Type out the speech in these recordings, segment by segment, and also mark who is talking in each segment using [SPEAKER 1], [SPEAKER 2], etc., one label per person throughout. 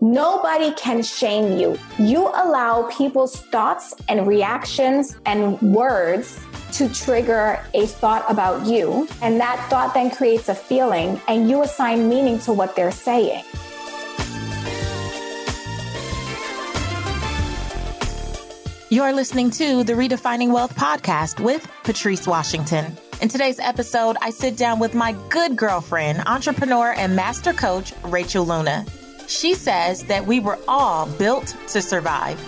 [SPEAKER 1] Nobody can shame you. You allow people's thoughts and reactions and words to trigger a thought about you. And that thought then creates a feeling, and you assign meaning to what they're saying.
[SPEAKER 2] You're listening to the Redefining Wealth podcast with Patrice Washington. In today's episode, I sit down with my good girlfriend, entrepreneur, and master coach, Rachel Luna. She says that we were all built to survive.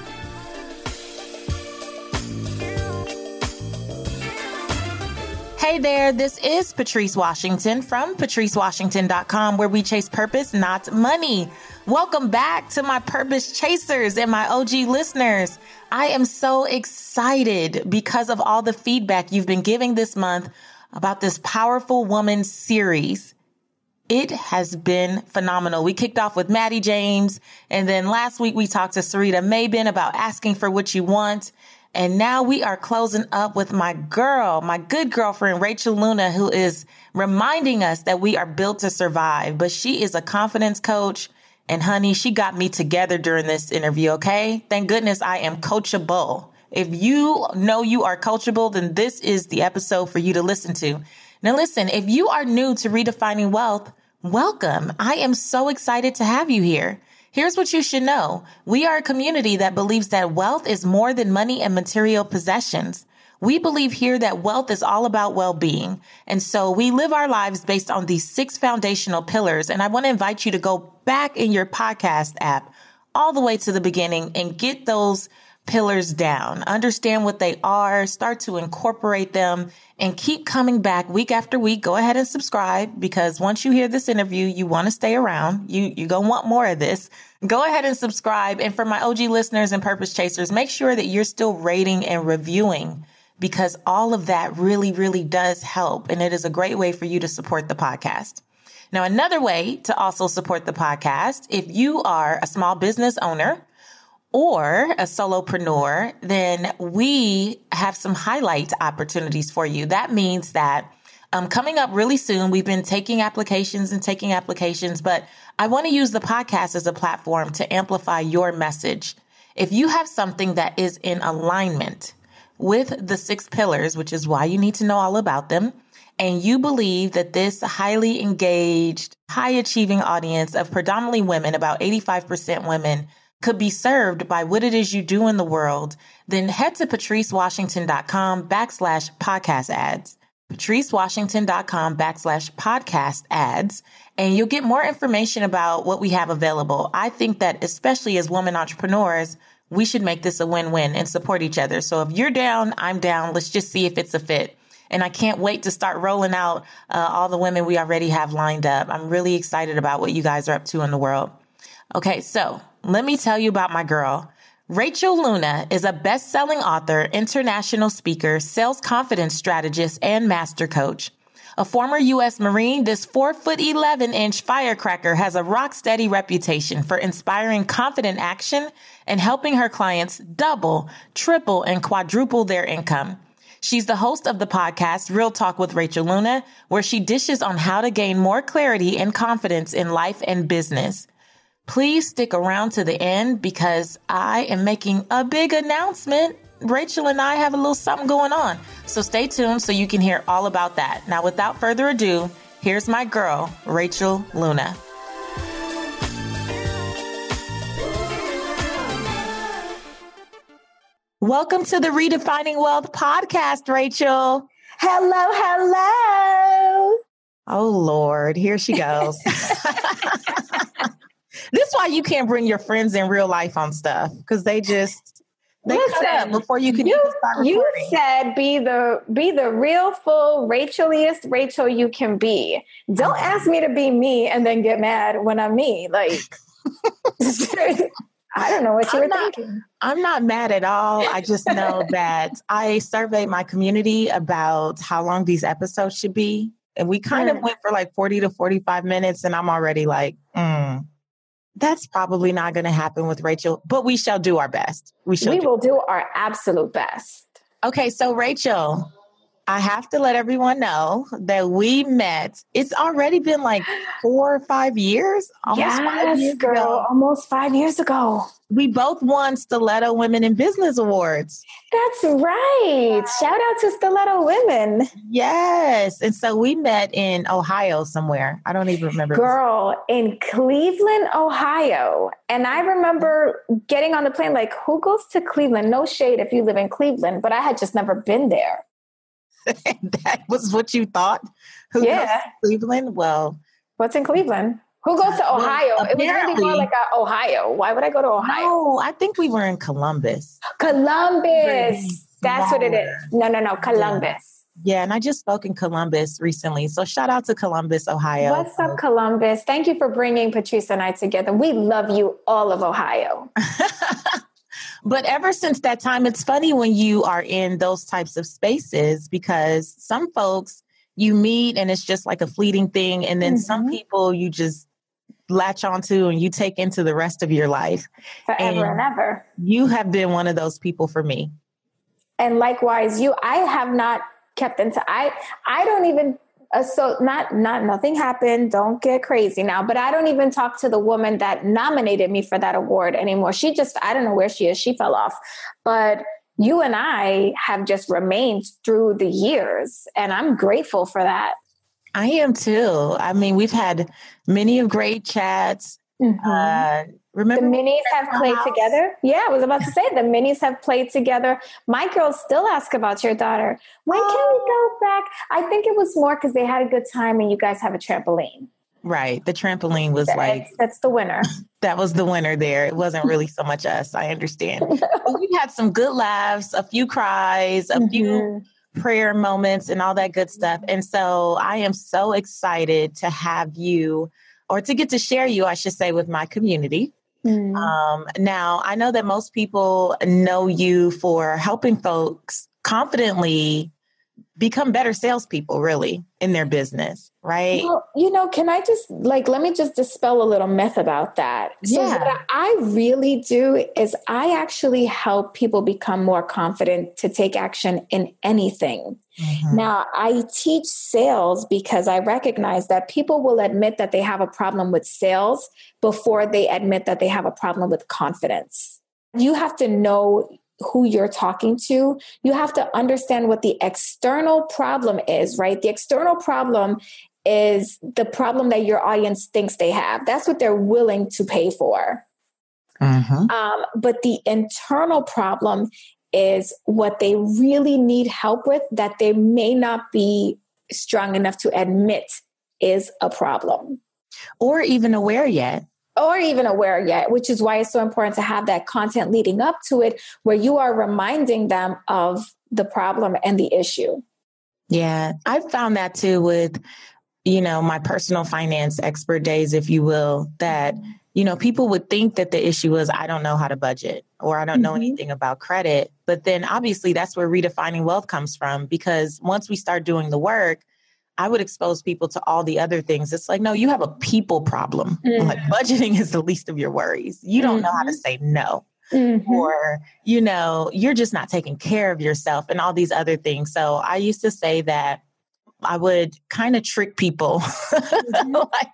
[SPEAKER 2] Hey there, this is Patrice Washington from patricewashington.com, where we chase purpose, not money. Welcome back to my purpose chasers and my OG listeners. I am so excited because of all the feedback you've been giving this month about this powerful woman series. It has been phenomenal. We kicked off with Mattie James. And then last week we talked to Sarita Maybin about asking for what you want. And now we are closing up with my girl, my good girlfriend, Rachel Luna, who is reminding us that we are built to survive, but she is a confidence coach. And honey, she got me together during this interview. Okay. Thank goodness I am coachable. If you know you are coachable, then this is the episode for you to listen to. Now listen, if you are new to redefining wealth, Welcome. I am so excited to have you here. Here's what you should know. We are a community that believes that wealth is more than money and material possessions. We believe here that wealth is all about well-being. And so we live our lives based on these six foundational pillars. And I want to invite you to go back in your podcast app all the way to the beginning and get those pillars down, understand what they are, start to incorporate them and keep coming back week after week. Go ahead and subscribe because once you hear this interview, you want to stay around. You, you're going to want more of this. Go ahead and subscribe. And for my OG listeners and purpose chasers, make sure that you're still rating and reviewing because all of that really, really does help. And it is a great way for you to support the podcast. Now, another way to also support the podcast, if you are a small business owner, or a solopreneur, then we have some highlight opportunities for you. That means that um, coming up really soon, we've been taking applications and taking applications, but I want to use the podcast as a platform to amplify your message. If you have something that is in alignment with the six pillars, which is why you need to know all about them, and you believe that this highly engaged, high achieving audience of predominantly women, about 85% women, could be served by what it is you do in the world, then head to patricewashington.com backslash podcast ads, patricewashington.com backslash podcast ads, and you'll get more information about what we have available. I think that especially as women entrepreneurs, we should make this a win-win and support each other. So if you're down, I'm down. Let's just see if it's a fit. And I can't wait to start rolling out uh, all the women we already have lined up. I'm really excited about what you guys are up to in the world. Okay, so let me tell you about my girl. Rachel Luna is a best-selling author, international speaker, sales confidence strategist, and master coach. A former U.S. Marine, this 4 foot 11 inch firecracker has a rock steady reputation for inspiring confident action and helping her clients double, triple, and quadruple their income. She's the host of the podcast Real Talk with Rachel Luna, where she dishes on how to gain more clarity and confidence in life and business. Please stick around to the end because I am making a big announcement. Rachel and I have a little something going on. So stay tuned so you can hear all about that. Now, without further ado, here's my girl, Rachel Luna. Welcome to the Redefining Wealth podcast, Rachel.
[SPEAKER 1] Hello, hello.
[SPEAKER 2] Oh, Lord, here she goes. This is why you can't bring your friends in real life on stuff because they just they Listen, cut up before you can
[SPEAKER 1] you,
[SPEAKER 2] start
[SPEAKER 1] You said be the be the real full Racheliest Rachel you can be. Don't ask me to be me and then get mad when I'm me. Like I don't know what you I'm were
[SPEAKER 2] not,
[SPEAKER 1] thinking.
[SPEAKER 2] I'm not mad at all. I just know that I surveyed my community about how long these episodes should be. And we kind of went for like 40 to 45 minutes, and I'm already like, mm, that's probably not going to happen with Rachel, but we shall do our best.
[SPEAKER 1] We
[SPEAKER 2] shall.
[SPEAKER 1] We
[SPEAKER 2] do
[SPEAKER 1] will do our absolute best.
[SPEAKER 2] Okay, so Rachel, I have to let everyone know that we met. It's already been like four or five years.
[SPEAKER 1] Almost yes, five years girl, ago. almost five years ago.
[SPEAKER 2] We both won Stiletto Women in Business Awards.
[SPEAKER 1] That's right. Shout out to Stiletto Women.
[SPEAKER 2] Yes. And so we met in Ohio somewhere. I don't even remember.
[SPEAKER 1] Girl, in Cleveland, Ohio. And I remember getting on the plane like, who goes to Cleveland? No shade if you live in Cleveland, but I had just never been there.
[SPEAKER 2] that was what you thought? Who yeah. Cleveland? Well,
[SPEAKER 1] what's in Cleveland? Who goes to Ohio? Well, it was really more like a Ohio. Why would I go to Ohio?
[SPEAKER 2] No, I think we were in Columbus.
[SPEAKER 1] Columbus. That's what it is. No, no, no. Columbus.
[SPEAKER 2] Yeah, and I just spoke in Columbus recently. So shout out to Columbus, Ohio.
[SPEAKER 1] What's up, Columbus? Thank you for bringing Patrice and I together. We love you, all of Ohio.
[SPEAKER 2] But ever since that time, it's funny when you are in those types of spaces because some folks you meet and it's just like a fleeting thing. And then mm-hmm. some people you just latch onto and you take into the rest of your life.
[SPEAKER 1] Forever and, and ever.
[SPEAKER 2] You have been one of those people for me.
[SPEAKER 1] And likewise, you, I have not kept into, I, I don't even uh, so not not nothing happened. Don't get crazy now but i don't even talk to the woman that nominated me for that award anymore. She just i don't know where she is. She fell off. But you and i have just remained through the years and i'm grateful for that.
[SPEAKER 2] I am too. I mean we've had many of great chats. Mm-hmm. uh,
[SPEAKER 1] Remember the minis have played house? together? Yeah, I was about to say the minis have played together. My girls still ask about your daughter. When oh. can we go back? I think it was more because they had a good time and you guys have a trampoline.
[SPEAKER 2] Right. The trampoline was
[SPEAKER 1] that's,
[SPEAKER 2] like
[SPEAKER 1] that's the winner.
[SPEAKER 2] that was the winner there. It wasn't really so much us. I understand. we had some good laughs, a few cries, a mm-hmm. few prayer moments and all that good stuff. And so I am so excited to have you or to get to share you, I should say, with my community. Mm. Um, now, I know that most people know you for helping folks confidently become better salespeople, really, in their business, right?
[SPEAKER 1] Well, you know, can I just like let me just dispel a little myth about that? So yeah. what I really do is I actually help people become more confident to take action in anything. Mm-hmm. Now, I teach sales because I recognize that people will admit that they have a problem with sales before they admit that they have a problem with confidence. You have to know who you're talking to. You have to understand what the external problem is, right? The external problem is the problem that your audience thinks they have. That's what they're willing to pay for. Mm-hmm. Um, but the internal problem is what they really need help with that they may not be strong enough to admit is a problem.
[SPEAKER 2] Or even aware yet.
[SPEAKER 1] Or even aware yet, which is why it's so important to have that content leading up to it where you are reminding them of the problem and the issue.
[SPEAKER 2] Yeah, I found that too with, you know, my personal finance expert days, if you will, that you know, people would think that the issue was, I don't know how to budget or I don't mm-hmm. know anything about credit. But then obviously that's where redefining wealth comes from because once we start doing the work, I would expose people to all the other things. It's like, no, you have a people problem. Mm-hmm. Like budgeting is the least of your worries. You don't mm-hmm. know how to mm-hmm. say no. Mm-hmm. Or, you know, you're just not taking care of yourself and all these other things. So I used to say that I would kind of trick people. Mm-hmm. like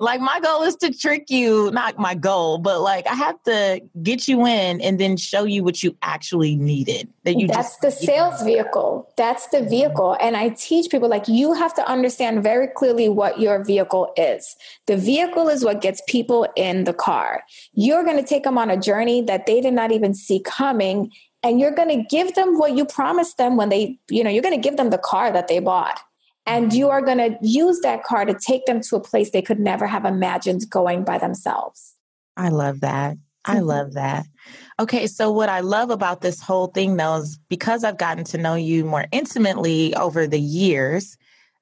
[SPEAKER 2] like my goal is to trick you, not my goal, but like I have to get you in and then show you what you actually needed.
[SPEAKER 1] That you That's the sales vehicle. That's the vehicle. And I teach people like you have to understand very clearly what your vehicle is. The vehicle is what gets people in the car. You're going to take them on a journey that they did not even see coming and you're going to give them what you promised them when they, you know, you're going to give them the car that they bought and you are going to use that car to take them to a place they could never have imagined going by themselves.
[SPEAKER 2] I love that. I mm-hmm. love that. Okay, so what I love about this whole thing though is because I've gotten to know you more intimately over the years,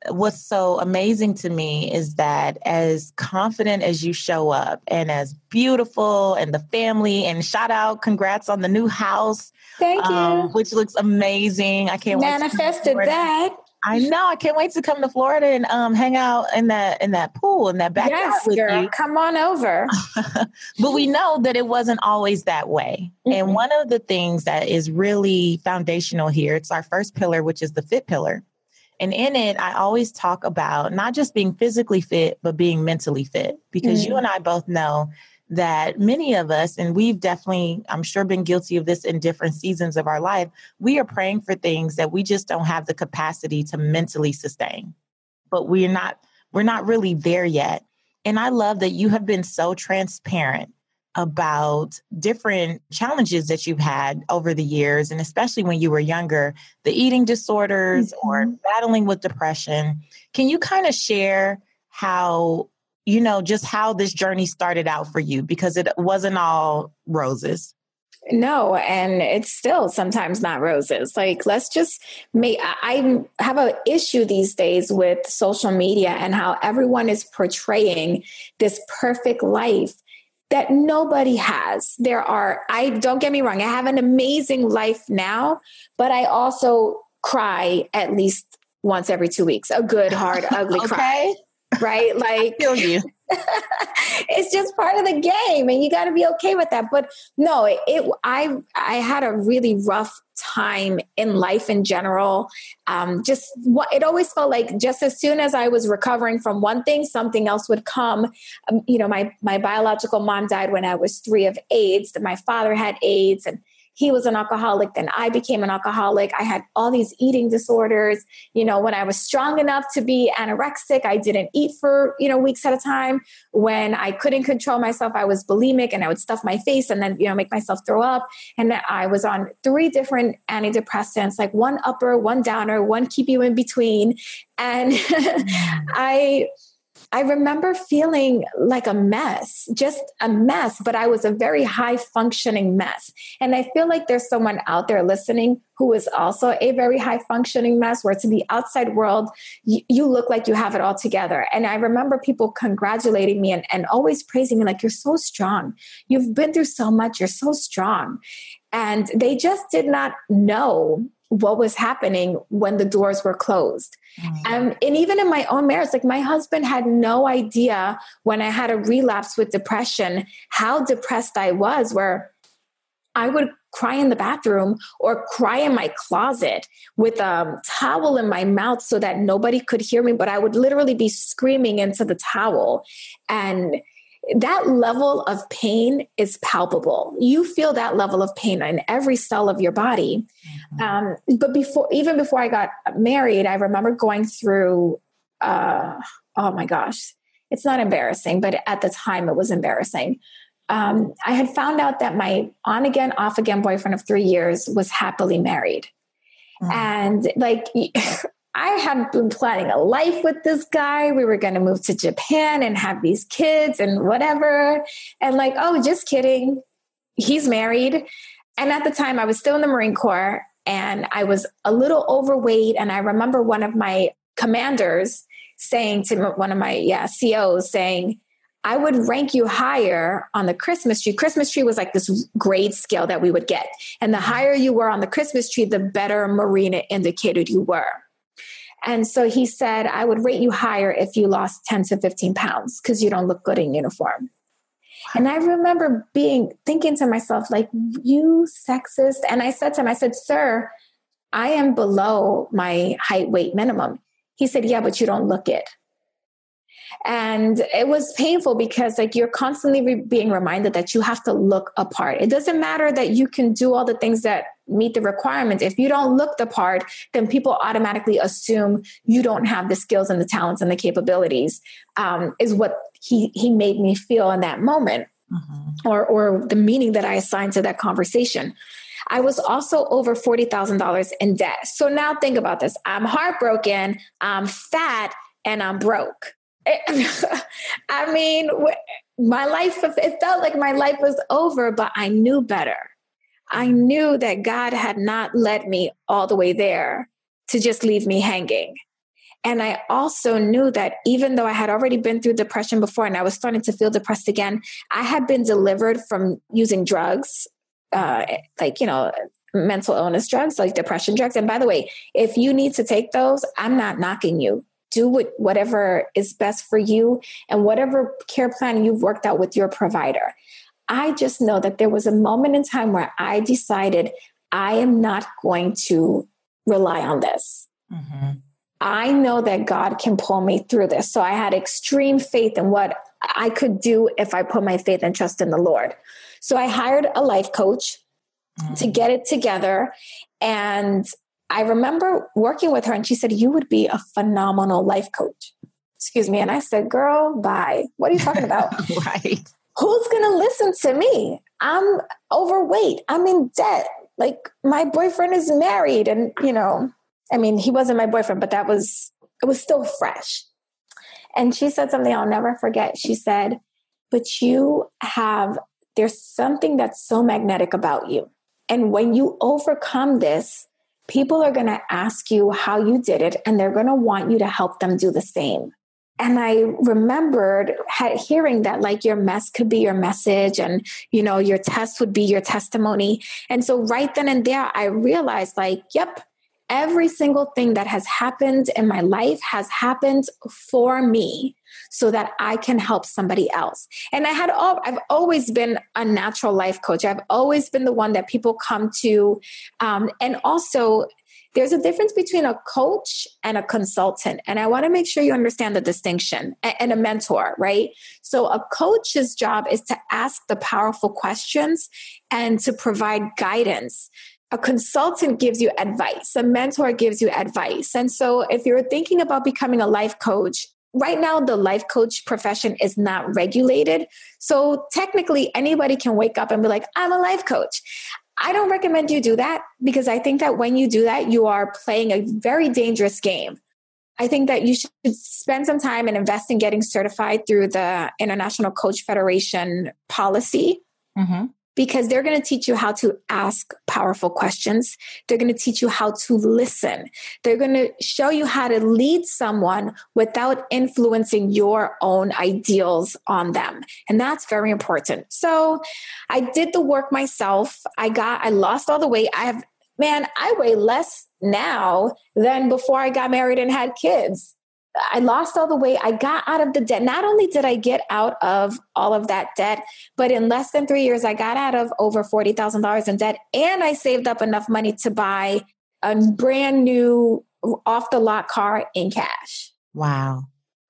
[SPEAKER 2] what's so amazing to me is that as confident as you show up and as beautiful and the family and shout out congrats on the new house
[SPEAKER 1] thank you um,
[SPEAKER 2] which looks amazing i can't
[SPEAKER 1] manifested that
[SPEAKER 2] I know. I can't wait to come to Florida and um, hang out in that in that pool in that backyard yes, with girl, you.
[SPEAKER 1] Come on over.
[SPEAKER 2] but we know that it wasn't always that way. Mm-hmm. And one of the things that is really foundational here, it's our first pillar, which is the fit pillar. And in it, I always talk about not just being physically fit, but being mentally fit. Because mm-hmm. you and I both know that many of us, and we've definitely, I'm sure, been guilty of this in different seasons of our life, we are praying for things that we just don't have the capacity to mentally sustain. But we're not, we're not really there yet. And I love that you have been so transparent about different challenges that you've had over the years, and especially when you were younger, the eating disorders mm-hmm. or battling with depression. Can you kind of share how you know, just how this journey started out for you because it wasn't all roses.
[SPEAKER 1] No, and it's still sometimes not roses. Like, let's just make, I have an issue these days with social media and how everyone is portraying this perfect life that nobody has. There are, I don't get me wrong, I have an amazing life now, but I also cry at least once every two weeks, a good, hard, ugly okay. cry right? Like, it's just part of the game, and you got to be okay with that. But no, it, it, I I had a really rough time in life in general. Um, just what it always felt like. Just as soon as I was recovering from one thing, something else would come. Um, you know, my my biological mom died when I was three of AIDS. My father had AIDS, and he was an alcoholic, then I became an alcoholic. I had all these eating disorders. You know, when I was strong enough to be anorexic, I didn't eat for, you know, weeks at a time. When I couldn't control myself, I was bulimic and I would stuff my face and then, you know, make myself throw up. And I was on three different antidepressants, like one upper, one downer, one keep you in between. And mm. I, I remember feeling like a mess, just a mess, but I was a very high functioning mess. And I feel like there's someone out there listening who is also a very high functioning mess, where to the outside world, you, you look like you have it all together. And I remember people congratulating me and, and always praising me, like, you're so strong. You've been through so much. You're so strong. And they just did not know what was happening when the doors were closed. Mm-hmm. Um, and even in my own marriage, like my husband had no idea when I had a relapse with depression how depressed I was, where I would cry in the bathroom or cry in my closet with a towel in my mouth so that nobody could hear me, but I would literally be screaming into the towel. And that level of pain is palpable. You feel that level of pain in every cell of your body. Mm-hmm. Um, but before, even before I got married, I remember going through, uh, oh my gosh, it's not embarrassing, but at the time it was embarrassing. Um, I had found out that my on again, off again boyfriend of three years was happily married. Mm-hmm. And like, I had been planning a life with this guy. We were going to move to Japan and have these kids and whatever. And like, oh, just kidding. He's married. And at the time, I was still in the Marine Corps and I was a little overweight. And I remember one of my commanders saying to one of my yeah, COs saying, I would rank you higher on the Christmas tree. Christmas tree was like this grade scale that we would get. And the higher you were on the Christmas tree, the better Marina indicated you were. And so he said, I would rate you higher if you lost 10 to 15 pounds because you don't look good in uniform. And I remember being thinking to myself, like, you sexist. And I said to him, I said, sir, I am below my height weight minimum. He said, yeah, but you don't look it. And it was painful because like you're constantly re- being reminded that you have to look apart. It doesn't matter that you can do all the things that meet the requirements. If you don't look the part, then people automatically assume you don't have the skills and the talents and the capabilities. Um, is what he he made me feel in that moment, mm-hmm. or or the meaning that I assigned to that conversation. I was also over $40,000 in debt. So now think about this. I'm heartbroken, I'm fat, and I'm broke. I mean, my life, it felt like my life was over, but I knew better. I knew that God had not led me all the way there to just leave me hanging. And I also knew that even though I had already been through depression before and I was starting to feel depressed again, I had been delivered from using drugs, uh, like, you know, mental illness drugs, like depression drugs. And by the way, if you need to take those, I'm not knocking you. Do what, whatever is best for you and whatever care plan you've worked out with your provider. I just know that there was a moment in time where I decided I am not going to rely on this. Mm-hmm. I know that God can pull me through this. So I had extreme faith in what I could do if I put my faith and trust in the Lord. So I hired a life coach mm-hmm. to get it together. And I remember working with her, and she said, You would be a phenomenal life coach. Excuse me. And I said, Girl, bye. What are you talking about?
[SPEAKER 2] right.
[SPEAKER 1] Who's going to listen to me? I'm overweight. I'm in debt. Like, my boyfriend is married, and, you know, I mean, he wasn't my boyfriend, but that was, it was still fresh. And she said something I'll never forget. She said, But you have, there's something that's so magnetic about you. And when you overcome this, people are going to ask you how you did it, and they're going to want you to help them do the same. And I remembered hearing that like your mess could be your message and, you know, your test would be your testimony. And so right then and there, I realized like, yep, every single thing that has happened in my life has happened for me so that I can help somebody else. And I had all, I've always been a natural life coach. I've always been the one that people come to. Um, and also, there's a difference between a coach and a consultant. And I want to make sure you understand the distinction and a mentor, right? So a coach's job is to ask the powerful questions and to provide guidance a consultant gives you advice, a mentor gives you advice. And so, if you're thinking about becoming a life coach, right now the life coach profession is not regulated. So, technically, anybody can wake up and be like, I'm a life coach. I don't recommend you do that because I think that when you do that, you are playing a very dangerous game. I think that you should spend some time and invest in getting certified through the International Coach Federation policy. Mm-hmm because they're going to teach you how to ask powerful questions. They're going to teach you how to listen. They're going to show you how to lead someone without influencing your own ideals on them. And that's very important. So I did the work myself. I got, I lost all the weight. I have, man, I weigh less now than before I got married and had kids. I lost all the weight. I got out of the debt. Not only did I get out of all of that debt, but in less than three years, I got out of over $40,000 in debt and I saved up enough money to buy a brand new off the lot car in cash.
[SPEAKER 2] Wow.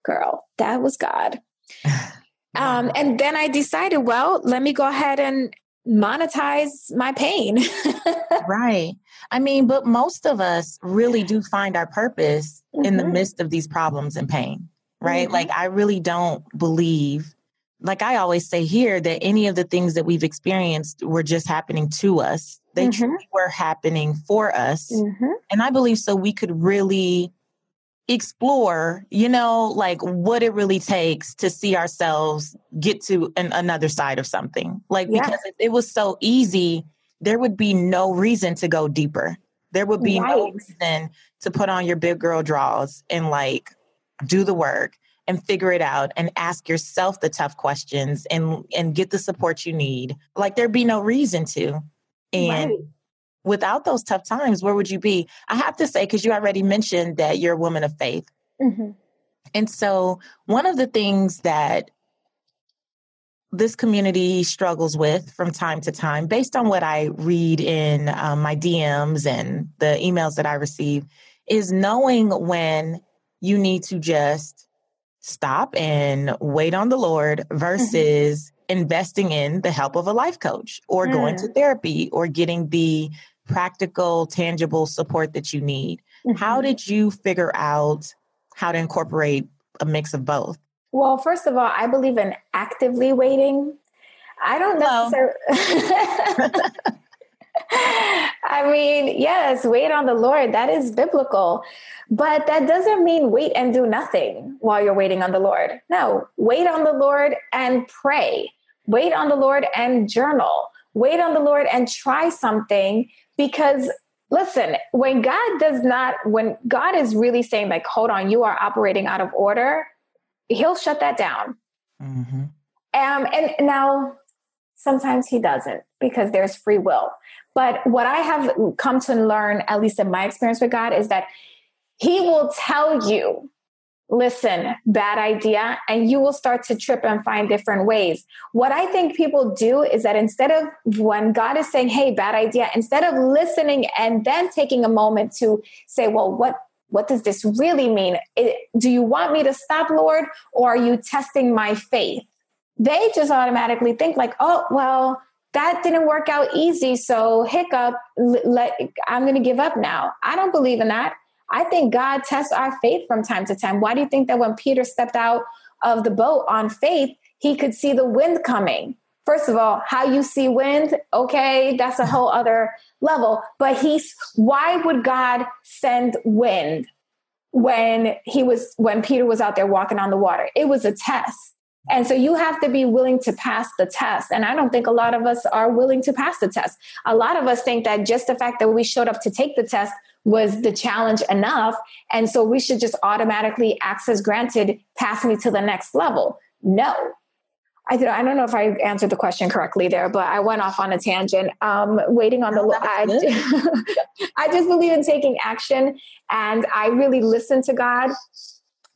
[SPEAKER 1] Girl, that was God. um, and then I decided, well, let me go ahead and monetize my pain.
[SPEAKER 2] right. I mean, but most of us really do find our purpose mm-hmm. in the mm-hmm. midst of these problems and pain, right? Mm-hmm. Like, I really don't believe, like I always say here, that any of the things that we've experienced were just happening to us. They mm-hmm. truly were happening for us. Mm-hmm. And I believe so we could really explore, you know, like what it really takes to see ourselves get to an, another side of something. Like, yeah. because if it was so easy, there would be no reason to go deeper. There would be right. no reason to put on your big girl draws and like do the work and figure it out and ask yourself the tough questions and and get the support you need. Like there'd be no reason to. And right without those tough times, where would you be? I have to say, because you already mentioned that you're a woman of faith. Mm-hmm. And so, one of the things that this community struggles with from time to time, based on what I read in um, my DMs and the emails that I receive, is knowing when you need to just stop and wait on the Lord mm-hmm. versus mm-hmm. investing in the help of a life coach or mm. going to therapy or getting the practical, tangible support that you need. Mm-hmm. How did you figure out how to incorporate a mix of both?
[SPEAKER 1] Well, first of all, I believe in actively waiting. I don't necessarily. I mean, yes, wait on the Lord. That is biblical. But that doesn't mean wait and do nothing while you're waiting on the Lord. No, wait on the Lord and pray. Wait on the Lord and journal. Wait on the Lord and try something because listen, when God does not, when God is really saying, like, hold on, you are operating out of order, he'll shut that down. Mm-hmm. Um, and now sometimes he doesn't. because there's free will. But what I have come to learn, at least in my experience with God, is that He will tell you, listen, bad idea, and you will start to trip and find different ways. What I think people do is that instead of when God is saying, hey, bad idea, instead of listening and then taking a moment to say, well, what what does this really mean? It, do you want me to stop, Lord, or are you testing my faith? They just automatically think like, oh, well, that didn't work out easy. So hiccup, let, I'm going to give up now. I don't believe in that. I think God tests our faith from time to time. Why do you think that when Peter stepped out of the boat on faith, he could see the wind coming? First of all, how you see wind, okay, that's a whole other level. But he's why would God send wind when he was when Peter was out there walking on the water? It was a test. And so you have to be willing to pass the test. And I don't think a lot of us are willing to pass the test. A lot of us think that just the fact that we showed up to take the test was the challenge enough. And so we should just automatically access granted, pass me to the next level. No. I don't, I don't know if I answered the question correctly there, but I went off on a tangent. Um, waiting on the, I, I just believe in taking action and I really listen to God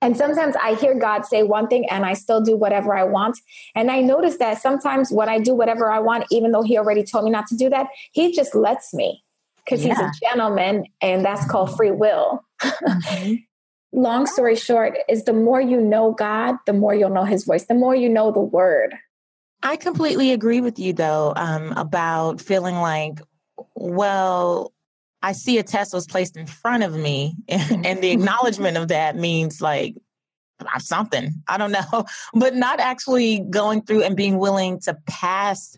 [SPEAKER 1] and sometimes I hear God say one thing and I still do whatever I want. And I notice that sometimes when I do whatever I want, even though He already told me not to do that, He just lets me because yeah. He's a gentleman and that's called free will. Mm-hmm. Long story short, is the more you know God, the more you'll know His voice, the more you know the word.
[SPEAKER 2] I completely agree with you though um, about feeling like, well, I see a test was placed in front of me, and, the acknowledgement of that means like something. I don't know, but not actually going through and being willing to pass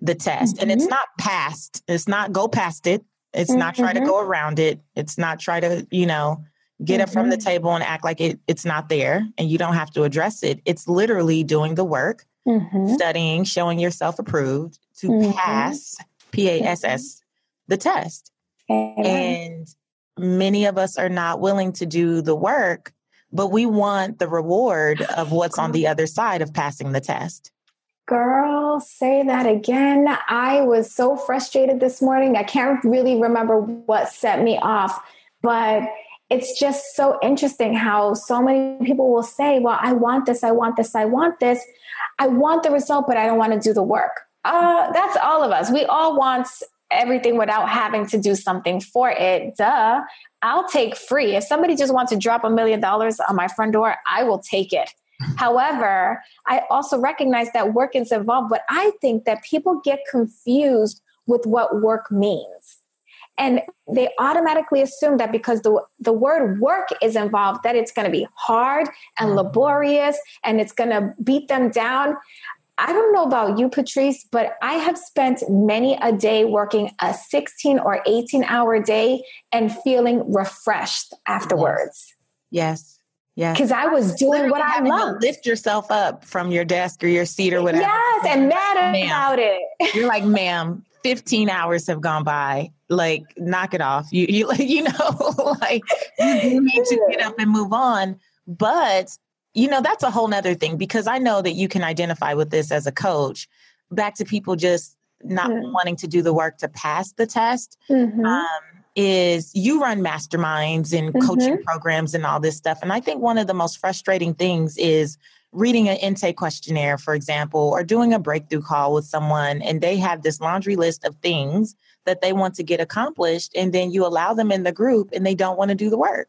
[SPEAKER 2] the test. Mm-hmm. And it's mm-hmm. not passed, It's not go past it. It's mm-hmm. not try to go around it. It's not try to, you know, get mm-hmm. it from the mm-hmm. table and act like it, it's not there and you don't have to address it. It's literally doing the work, mm-hmm. studying, showing yourself approved to pass P A S S the test. And many of us are not willing to do the work, but we want the reward of what's on the other side of passing the test.
[SPEAKER 1] Girl, say that again. I was so frustrated this morning. I can't really remember what set me off, but it's just so interesting how so many people will say, Well, I want this, I want this, I want this. I want the result, but I don't want to do the work. Uh, that's all of us. We all want everything without having to do something for it. Duh. I'll take free. If somebody just wants to drop a million dollars on my front door, I will take it. However, I also recognize that work is involved, but I think that people get confused with what work means. And they automatically assume that because the, the word work is involved, that it's going to be hard and mm-hmm. laborious and it's going to beat them down. I don't know about you, Patrice, but I have spent many a day working a 16 or 18 hour day and feeling refreshed afterwards.
[SPEAKER 2] Yes. Yes.
[SPEAKER 1] Because I was doing what I love.
[SPEAKER 2] Lift yourself up from your desk or your seat or whatever.
[SPEAKER 1] Yes, and mad about it.
[SPEAKER 2] You're like, ma'am, 15 hours have gone by. Like, knock it off. You you you know, like you need to get up and move on. But you know, that's a whole nother thing because I know that you can identify with this as a coach. Back to people just not mm-hmm. wanting to do the work to pass the test. Mm-hmm. Um, is you run masterminds and mm-hmm. coaching programs and all this stuff. And I think one of the most frustrating things is reading an intake questionnaire, for example, or doing a breakthrough call with someone, and they have this laundry list of things that they want to get accomplished. And then you allow them in the group and they don't want to do the work.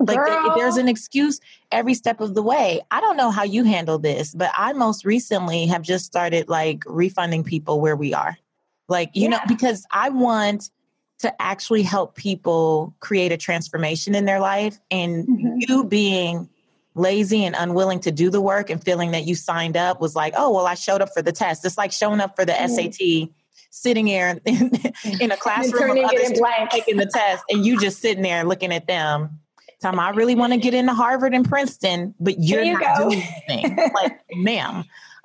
[SPEAKER 2] Like there's an excuse every step of the way. I don't know how you handle this, but I most recently have just started like refunding people where we are. Like, you yeah. know, because I want to actually help people create a transformation in their life and mm-hmm. you being lazy and unwilling to do the work and feeling that you signed up was like, oh, well, I showed up for the test. It's like showing up for the mm-hmm. SAT, sitting here in, in a classroom of others taking the test, and you just sitting there looking at them Time I really want to get into Harvard and Princeton, but you're you not go. doing anything. like, ma'am,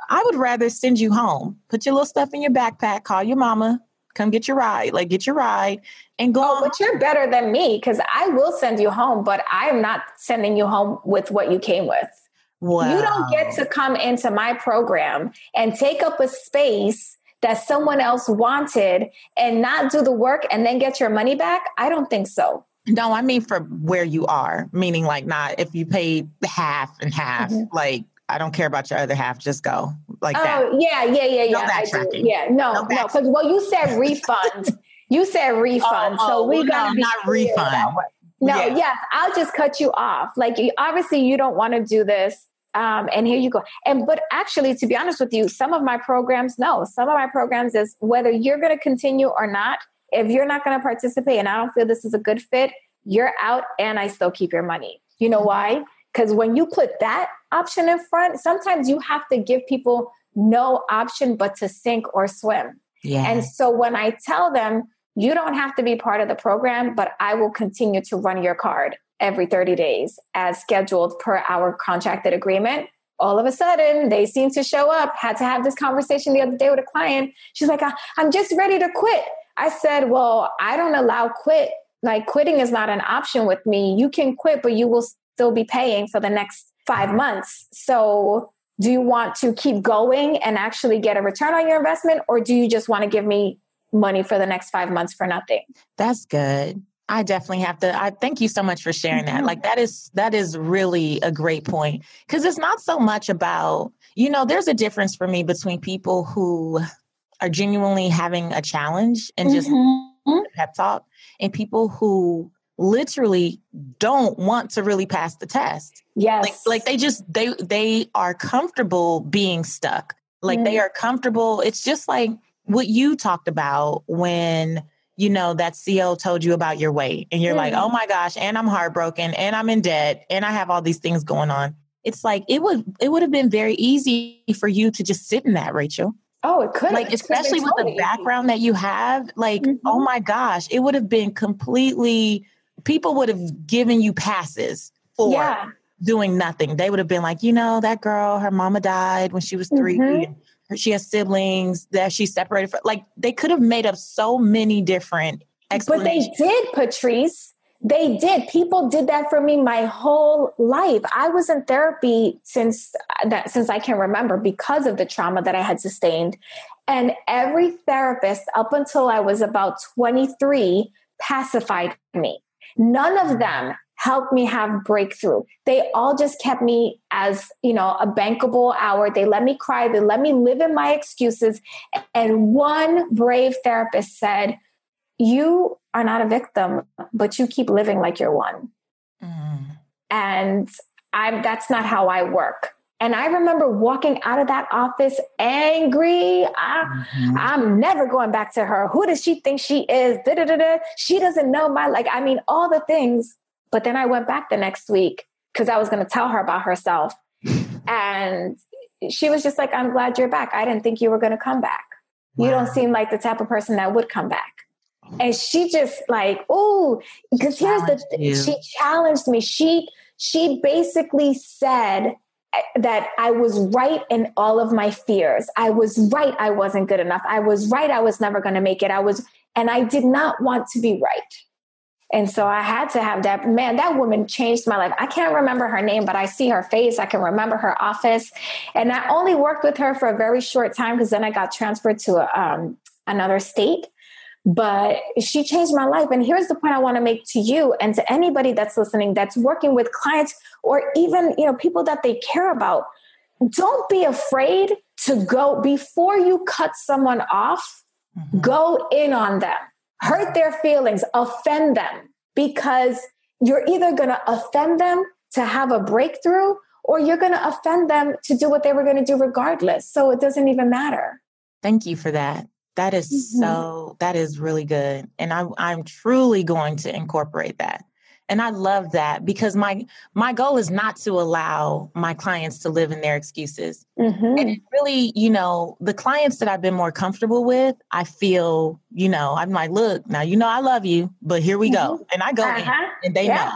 [SPEAKER 2] I would rather send you home. Put your little stuff in your backpack, call your mama, come get your ride, like get your ride and go.
[SPEAKER 1] Oh, but you're better than me because I will send you home, but I'm not sending you home with what you came with. Wow. You don't get to come into my program and take up a space that someone else wanted and not do the work and then get your money back? I don't think so.
[SPEAKER 2] No, I mean for where you are, meaning like not if you paid half and half, mm-hmm. like I don't care about your other half, just go like
[SPEAKER 1] oh,
[SPEAKER 2] that.
[SPEAKER 1] Oh, yeah, yeah, yeah, yeah.
[SPEAKER 2] No backtracking.
[SPEAKER 1] Yeah, no, no, because no, well, you said refund. you said refund, oh, so we
[SPEAKER 2] oh,
[SPEAKER 1] got
[SPEAKER 2] no, not refund.
[SPEAKER 1] No, yeah. yes, I'll just cut you off. Like obviously, you don't want to do this. Um, and here you go. And but actually, to be honest with you, some of my programs, no, some of my programs is whether you're going to continue or not. If you're not going to participate, and I don't feel this is a good fit, you're out, and I still keep your money. You know why? Because when you put that option in front, sometimes you have to give people no option but to sink or swim. Yeah. And so when I tell them, you don't have to be part of the program, but I will continue to run your card every 30 days as scheduled per our contracted agreement. All of a sudden, they seem to show up. Had to have this conversation the other day with a client. She's like, I'm just ready to quit. I said, Well, I don't allow quit. Like, quitting is not an option with me. You can quit, but you will still be paying for the next five months. So, do you want to keep going and actually get a return on your investment, or do you just want to give me money for the next five months for nothing.
[SPEAKER 2] That's good. I definitely have to I thank you so much for sharing that. Mm-hmm. Like that is that is really a great point cuz it's not so much about you know there's a difference for me between people who are genuinely having a challenge and just mm-hmm. pep talk and people who literally don't want to really pass the test.
[SPEAKER 1] Yes.
[SPEAKER 2] Like like they just they they are comfortable being stuck. Like mm-hmm. they are comfortable. It's just like what you talked about when you know that CO told you about your weight and you're mm. like, "Oh my gosh, and I'm heartbroken and I'm in debt and I have all these things going on." It's like it would it would have been very easy for you to just sit in that, Rachel.
[SPEAKER 1] Oh, it could.
[SPEAKER 2] Like especially with the background that you have, like, oh mm-hmm. oh my gosh, it would have been completely people would have given you passes for yeah. doing nothing. They would have been like, you know, that girl, her mama died when she was 3 mm-hmm she has siblings that she's separated from. Like they could have made up so many different explanations.
[SPEAKER 1] But they did, Patrice. They did. People did that for me my whole life. I was in therapy since that since I can remember because of the trauma that I had sustained. And every therapist up until I was about 23 pacified me. None of them helped me have breakthrough. They all just kept me as, you know, a bankable hour. They let me cry. They let me live in my excuses. And one brave therapist said, you are not a victim, but you keep living like you're one. Mm. And I'm, that's not how I work. And I remember walking out of that office angry. I, mm-hmm. I'm never going back to her. Who does she think she is? Da-da-da-da. She doesn't know my, like, I mean, all the things. But then I went back the next week because I was going to tell her about herself. And she was just like, I'm glad you're back. I didn't think you were going to come back. Wow. You don't seem like the type of person that would come back. And she just like, oh, because here's the you. she challenged me. She she basically said that I was right in all of my fears. I was right I wasn't good enough. I was right I was never going to make it. I was and I did not want to be right. And so I had to have that. Man, that woman changed my life. I can't remember her name, but I see her face. I can remember her office. And I only worked with her for a very short time because then I got transferred to um, another state. But she changed my life. And here's the point I want to make to you and to anybody that's listening that's working with clients or even, you know, people that they care about. Don't be afraid to go before you cut someone off, mm-hmm. go in on them hurt their feelings, offend them, because you're either going to offend them to have a breakthrough or you're going to offend them to do what they were going to do regardless. So it doesn't even matter.
[SPEAKER 2] Thank you for that. That is mm-hmm. so, that is really good. And I, I'm truly going to incorporate that and i love that because my my goal is not to allow my clients to live in their excuses mm-hmm. and really you know the clients that i've been more comfortable with i feel you know i'm like look now you know i love you but here we mm-hmm. go and i go uh-huh. in and they yeah. know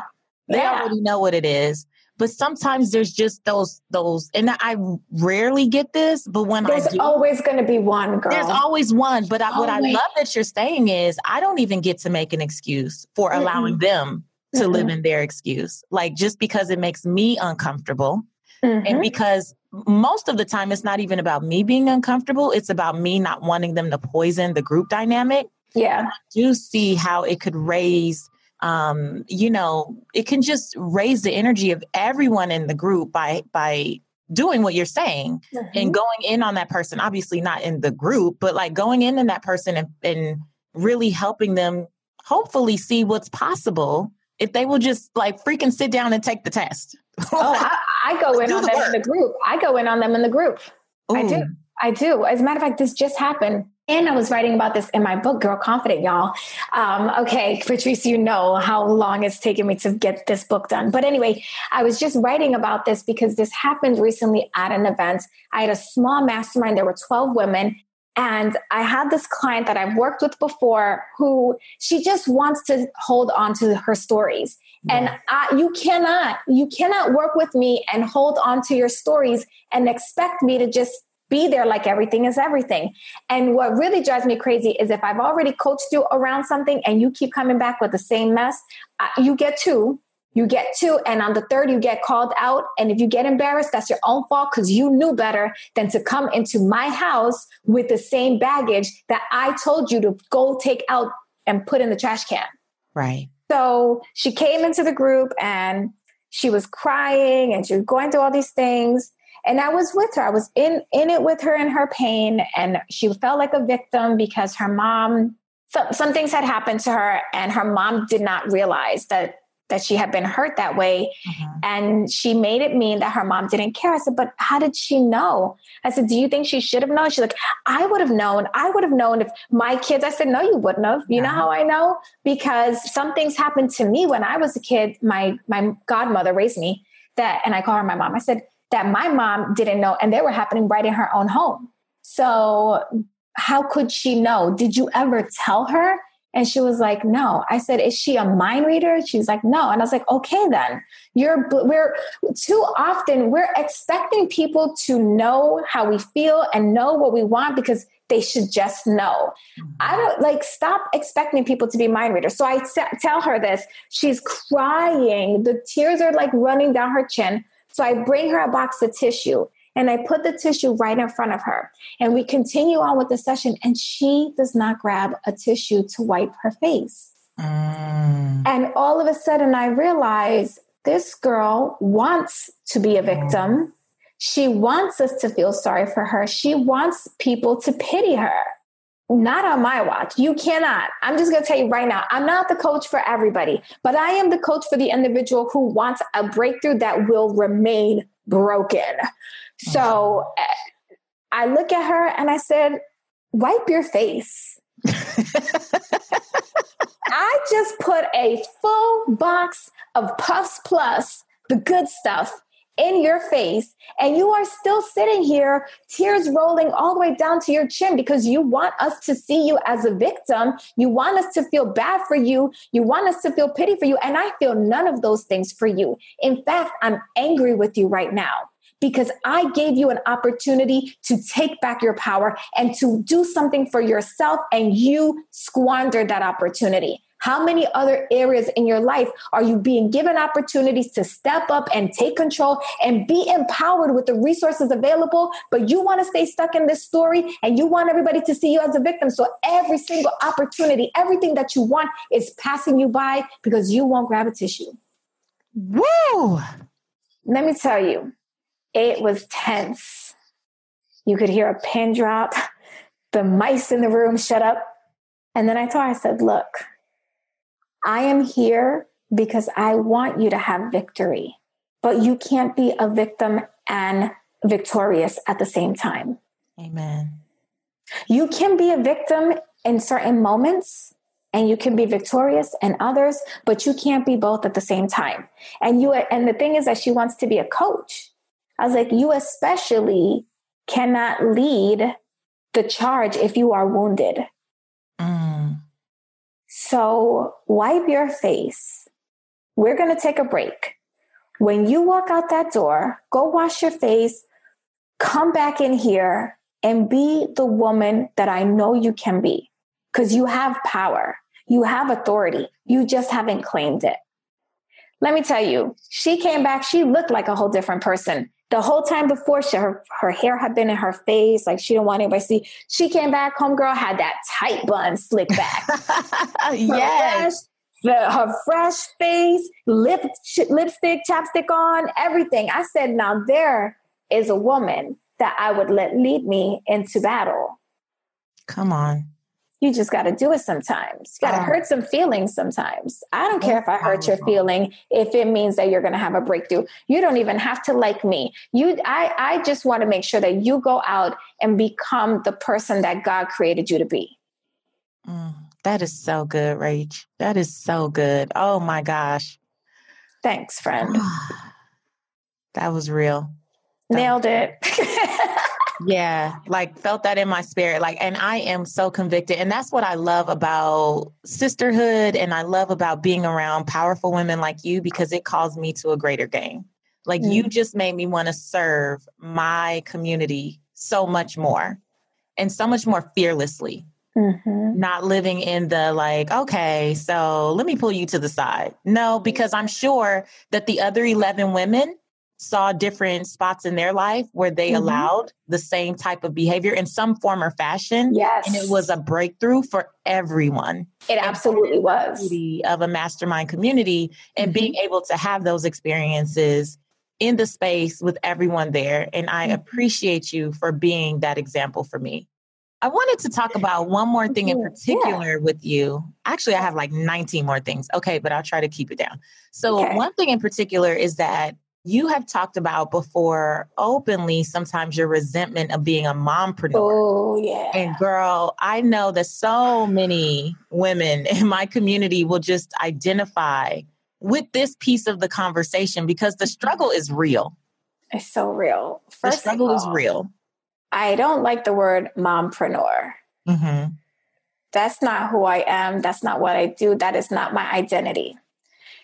[SPEAKER 2] they yeah. already know what it is but sometimes there's just those those and i rarely get this but when
[SPEAKER 1] there's
[SPEAKER 2] i do,
[SPEAKER 1] always going to be one girl
[SPEAKER 2] there's always one but I, what i love that you're saying is i don't even get to make an excuse for allowing mm them to mm-hmm. live in their excuse. Like just because it makes me uncomfortable Mm-hmm. And because most of the time it's not even about me being uncomfortable, it's about me not wanting them to poison the group dynamic.
[SPEAKER 1] Yeah. I
[SPEAKER 2] do see how it could raise um, you know, it can just raise the energy of everyone in the group by by doing what you're saying mm-hmm. and going in on that person. Obviously, not in the group, but like going in on that person and, and really helping them hopefully see what's possible if they will just like freaking sit down and take the test.
[SPEAKER 1] oh, I, I, go in on the them work. in the group. I go in on them in the group. Ooh. I do. I do. As a matter of fact, this just happened. And I was writing about this in my book, Girl Confident, y'all. Um, okay, Patrice, you know how long it's taken me to get this book done. But anyway, I was just writing about this because this happened recently at an event. I had a small mastermind. There were 12 women. And I had this client that I've worked with before who she just wants to hold on to her stories. Yeah. And I, you cannot, you cannot work with me and hold on to your stories and expect me to just be there like everything is everything. And what really drives me crazy is if I've already coached you around something and you keep coming back with the same mess, uh, you get two you get two, and on the third, you get called out. And if you get embarrassed, that's your own fault because you knew better than to come into my house with the same baggage that I told you to go take out and put in the trash can.
[SPEAKER 2] Right.
[SPEAKER 1] So she came into the group and she was crying and she was going through all these things. And I was with her. I was in in it with her in her pain, and she felt like a victim because her mom. Some, some things had happened to her, and her mom did not realize that that she had been hurt that way. Mm-hmm. And she made it mean that her mom didn't care. I said, but how did she know? I said, do you think she should have known? She's like, I would have known. I would have known if my kids, I said, no, you wouldn't have. You yeah. know how I know? Because some things happened to me when I was a kid. My, my godmother raised me that, and I call her my mom. I said that my mom didn't know and they were happening right in her own home. So how could she know? Did you ever tell her? And she was like, no. I said, is she a mind reader? She's like, no. And I was like, okay, then you're, we're too often we're expecting people to know how we feel and know what we want because they should just know. Mm-hmm. I don't like stop expecting people to be mind readers. So I t- tell her this. She's crying. The tears are like running down her chin. So I bring her a box of tissue and I put the tissue right in front of her. And we continue on with the session, and she does not grab a tissue to wipe her face. Mm. And all of a sudden, I realize this girl wants to be a victim. She wants us to feel sorry for her. She wants people to pity her. Not on my watch. You cannot. I'm just going to tell you right now, I'm not the coach for everybody, but I am the coach for the individual who wants a breakthrough that will remain broken. So eh, I look at her and I said, wipe your face. I just put a full box of Puffs Plus, the good stuff, in your face, and you are still sitting here, tears rolling all the way down to your chin because you want us to see you as a victim. You want us to feel bad for you. You want us to feel pity for you. And I feel none of those things for you. In fact, I'm angry with you right now because I gave you an opportunity to take back your power and to do something for yourself, and you squandered that opportunity. How many other areas in your life are you being given opportunities to step up and take control and be empowered with the resources available? But you want to stay stuck in this story and you want everybody to see you as a victim. So every single opportunity, everything that you want is passing you by because you won't grab a tissue.
[SPEAKER 2] Woo!
[SPEAKER 1] Let me tell you, it was tense. You could hear a pin drop. The mice in the room shut up. And then I told her, I said, Look, I am here because I want you to have victory, but you can't be a victim and victorious at the same time.
[SPEAKER 2] Amen.
[SPEAKER 1] You can be a victim in certain moments and you can be victorious in others, but you can't be both at the same time. And you and the thing is that she wants to be a coach. I was like, you especially cannot lead the charge if you are wounded. So wipe your face. We're going to take a break. When you walk out that door, go wash your face, come back in here and be the woman that I know you can be because you have power. You have authority. You just haven't claimed it. Let me tell you, she came back. She looked like a whole different person the whole time before she, her, her hair had been in her face like she didn't want anybody to see. She came back home girl had that tight bun slicked back.
[SPEAKER 2] Yes.
[SPEAKER 1] the, her fresh face lip lipstick chapstick on everything. I said now there is a woman that i would let lead me into battle.
[SPEAKER 2] Come on
[SPEAKER 1] you just got to do it sometimes. You got to oh. hurt some feelings sometimes. I don't care if I hurt your feeling if it means that you're going to have a breakthrough. You don't even have to like me. You I I just want to make sure that you go out and become the person that God created you to be.
[SPEAKER 2] Mm, that is so good, Rach. That is so good. Oh my gosh.
[SPEAKER 1] Thanks, friend.
[SPEAKER 2] that was real.
[SPEAKER 1] That Nailed it.
[SPEAKER 2] yeah like felt that in my spirit like and i am so convicted and that's what i love about sisterhood and i love about being around powerful women like you because it calls me to a greater game like mm. you just made me want to serve my community so much more and so much more fearlessly mm-hmm. not living in the like okay so let me pull you to the side no because i'm sure that the other 11 women saw different spots in their life where they mm-hmm. allowed the same type of behavior in some form or fashion.
[SPEAKER 1] Yes.
[SPEAKER 2] And it was a breakthrough for everyone.
[SPEAKER 1] It absolutely was.
[SPEAKER 2] Of a mastermind community and mm-hmm. being able to have those experiences in the space with everyone there. And I mm-hmm. appreciate you for being that example for me. I wanted to talk about one more thing in particular yeah. with you. Actually, I have like 19 more things. Okay, but I'll try to keep it down. So, okay. one thing in particular is that you have talked about before openly sometimes your resentment of being a mompreneur.
[SPEAKER 1] Oh, yeah.
[SPEAKER 2] And girl, I know that so many women in my community will just identify with this piece of the conversation because the struggle is real.
[SPEAKER 1] It's so real.
[SPEAKER 2] First the struggle all, is real.
[SPEAKER 1] I don't like the word mompreneur. Mm-hmm. That's not who I am. That's not what I do. That is not my identity.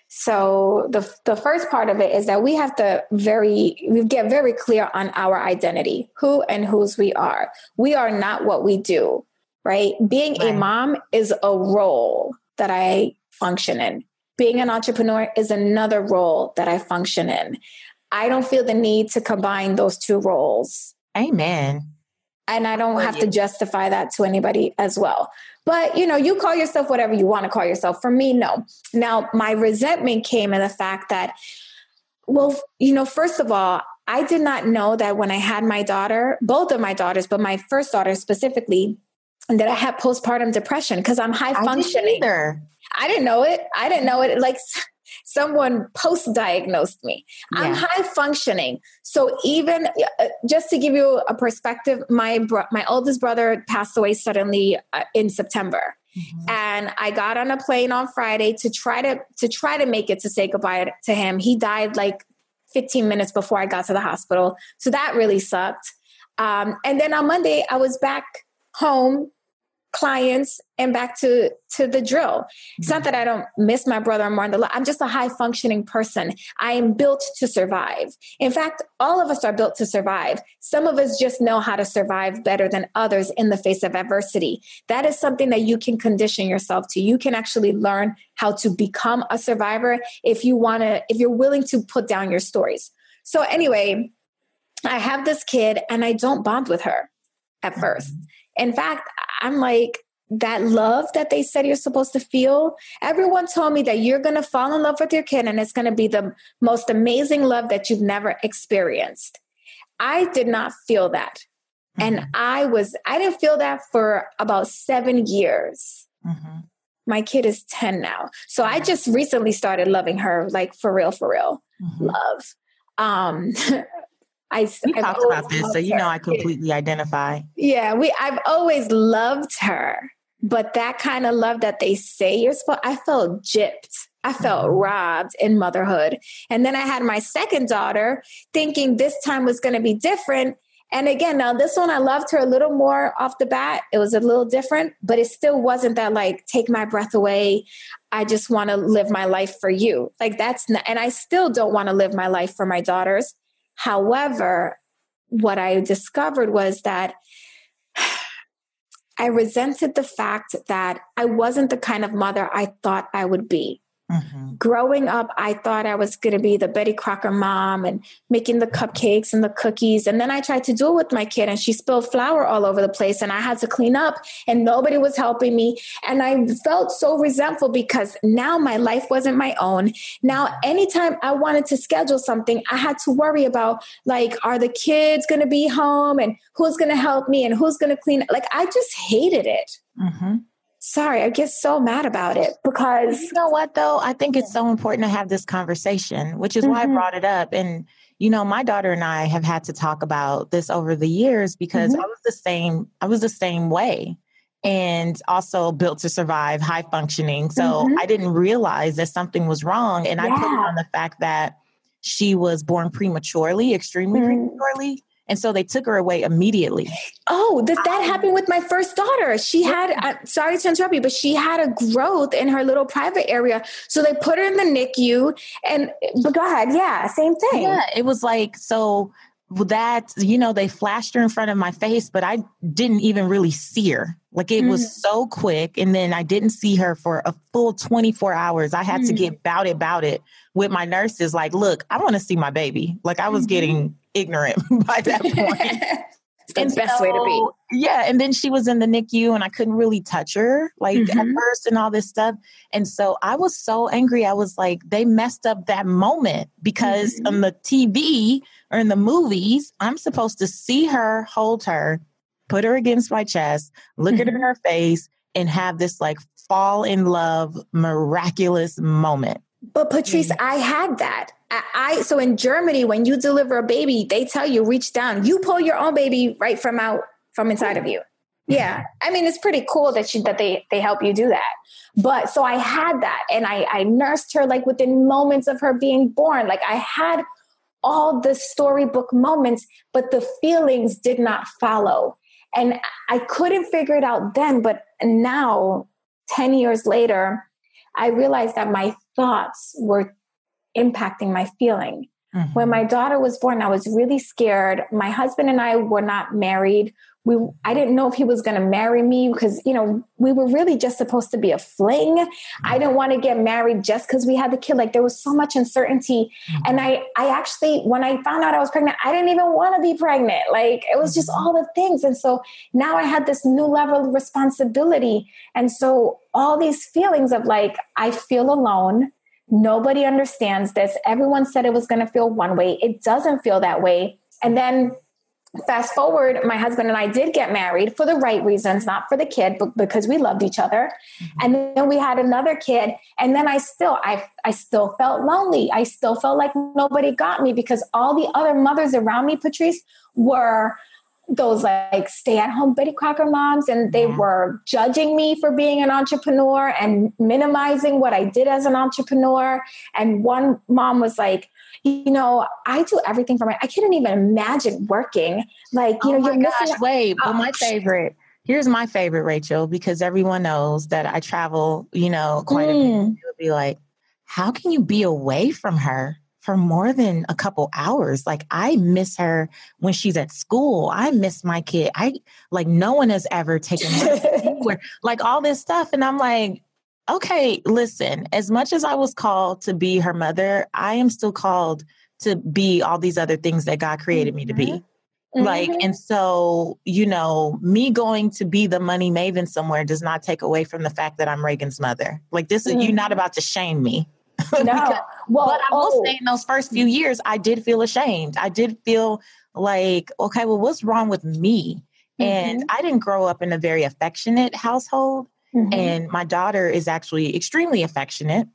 [SPEAKER 1] So the the first part of it is that we have to very we get very clear on our identity, who and whose we are. We are not what we do, right? Being right. a mom is a role that I function in. Being an entrepreneur is another role that I function in. I don't feel the need to combine those two roles.
[SPEAKER 2] Amen.
[SPEAKER 1] And I don't have to justify that to anybody as well. But you know, you call yourself whatever you want to call yourself. For me, no. Now, my resentment came in the fact that, well, you know, first of all, I did not know that when I had my daughter, both of my daughters, but my first daughter specifically, that I had postpartum depression because I'm high functioning.
[SPEAKER 2] I didn't,
[SPEAKER 1] I didn't know it. I didn't know it. Like someone post diagnosed me. Yeah. I'm high functioning. So even uh, just to give you a perspective, my bro- my oldest brother passed away suddenly uh, in September. Mm-hmm. And I got on a plane on Friday to try to to try to make it to say goodbye to him. He died like 15 minutes before I got to the hospital. So that really sucked. Um, and then on Monday, I was back home clients and back to to the drill. It's not mm-hmm. that i don't miss my brother more the i'm just a high functioning person. I am built to survive. In fact all of us are built to survive. Some of us just know how to survive better than others in the face of adversity. That is something that you can condition yourself to. You can actually learn how to become a survivor if you want to if you're willing to put down your stories. So anyway i have this kid and i don't bond with her at mm-hmm. first in fact, I'm like, that love that they said you're supposed to feel. Everyone told me that you're going to fall in love with your kid and it's going to be the most amazing love that you've never experienced. I did not feel that. Mm-hmm. And I was, I didn't feel that for about seven years. Mm-hmm. My kid is 10 now. So I just recently started loving her, like for real, for real. Mm-hmm. Love. Um,
[SPEAKER 2] I we I've talked about this, so you know I completely identify.
[SPEAKER 1] Yeah, we I've always loved her, but that kind of love that they say you're supposed, I felt gypped. I felt mm-hmm. robbed in motherhood. And then I had my second daughter thinking this time was going to be different. And again, now this one, I loved her a little more off the bat. It was a little different, but it still wasn't that like, take my breath away. I just want to live my life for you. Like that's not, and I still don't want to live my life for my daughters. However, what I discovered was that I resented the fact that I wasn't the kind of mother I thought I would be. Mm-hmm. Growing up, I thought I was going to be the Betty Crocker mom and making the cupcakes and the cookies. And then I tried to do it with my kid, and she spilled flour all over the place, and I had to clean up, and nobody was helping me. And I felt so resentful because now my life wasn't my own. Now, anytime I wanted to schedule something, I had to worry about like, are the kids going to be home, and who's going to help me, and who's going to clean? Like, I just hated it. Mm-hmm sorry, I get so mad about it because
[SPEAKER 2] you know what though? I think it's so important to have this conversation, which is mm-hmm. why I mm-hmm. brought it up. And you know, my daughter and I have had to talk about this over the years because mm-hmm. I was the same, I was the same way. And also built to survive, high functioning. So mm-hmm. I didn't realize that something was wrong. And yeah. I put it on the fact that she was born prematurely, extremely mm. prematurely. And so they took her away immediately.
[SPEAKER 1] Oh, that, that happened with my first daughter. She had, uh, sorry to interrupt you, but she had a growth in her little private area. So they put her in the NICU and, but go ahead. Yeah, same thing.
[SPEAKER 2] Yeah, it was like, so that, you know, they flashed her in front of my face, but I didn't even really see her. Like it mm. was so quick. And then I didn't see her for a full 24 hours. I had mm. to get about it, about it with my nurses. Like, look, I want to see my baby. Like I was mm-hmm. getting ignorant by that point.
[SPEAKER 1] the and best so, way to
[SPEAKER 2] be. Yeah. And then she was in the NICU and I couldn't really touch her like mm-hmm. at first and all this stuff. And so I was so angry. I was like, they messed up that moment because mm-hmm. on the TV or in the movies, I'm supposed to see her, hold her, put her against my chest, look mm-hmm. at her in her face, and have this like fall in love miraculous moment.
[SPEAKER 1] But Patrice, mm-hmm. I had that. I so in Germany, when you deliver a baby, they tell you reach down. You pull your own baby right from out from inside of you. Yeah, I mean it's pretty cool that you that they they help you do that. But so I had that, and I I nursed her like within moments of her being born. Like I had all the storybook moments, but the feelings did not follow, and I couldn't figure it out then. But now, ten years later, I realized that my thoughts were impacting my feeling. Mm-hmm. When my daughter was born, I was really scared. My husband and I were not married. We, I didn't know if he was going to marry me because, you know, we were really just supposed to be a fling. I didn't want to get married just because we had the kid. Like there was so much uncertainty. Mm-hmm. And I, I actually, when I found out I was pregnant, I didn't even want to be pregnant. Like it was just mm-hmm. all the things. And so now I had this new level of responsibility. And so all these feelings of like, I feel alone. Nobody understands this. Everyone said it was going to feel one way. It doesn't feel that way. And then fast forward, my husband and I did get married for the right reasons, not for the kid, but because we loved each other. Mm-hmm. And then we had another kid. And then I still, I, I still felt lonely. I still felt like nobody got me because all the other mothers around me, Patrice, were those like stay at home Betty Crocker moms and they yeah. were judging me for being an entrepreneur and minimizing what I did as an entrepreneur. And one mom was like, you know, I do everything for my, I couldn't even imagine working. Like, you oh know, you're gosh,
[SPEAKER 2] missing. Wait, oh, my favorite, here's my favorite, Rachel, because everyone knows that I travel, you know, quite mm. a bit. Mm. It would be like, how can you be away from her? for more than a couple hours. Like I miss her when she's at school. I miss my kid. I like no one has ever taken anywhere. like all this stuff. And I'm like, okay, listen, as much as I was called to be her mother, I am still called to be all these other things that God created mm-hmm. me to be. Mm-hmm. Like, mm-hmm. and so, you know, me going to be the money maven somewhere does not take away from the fact that I'm Reagan's mother. Like, this is, mm-hmm. you're not about to shame me. No. because, well, but I will oh. say in those first few years, I did feel ashamed. I did feel like, okay, well, what's wrong with me? Mm-hmm. And I didn't grow up in a very affectionate household. Mm-hmm. And my daughter is actually extremely affectionate.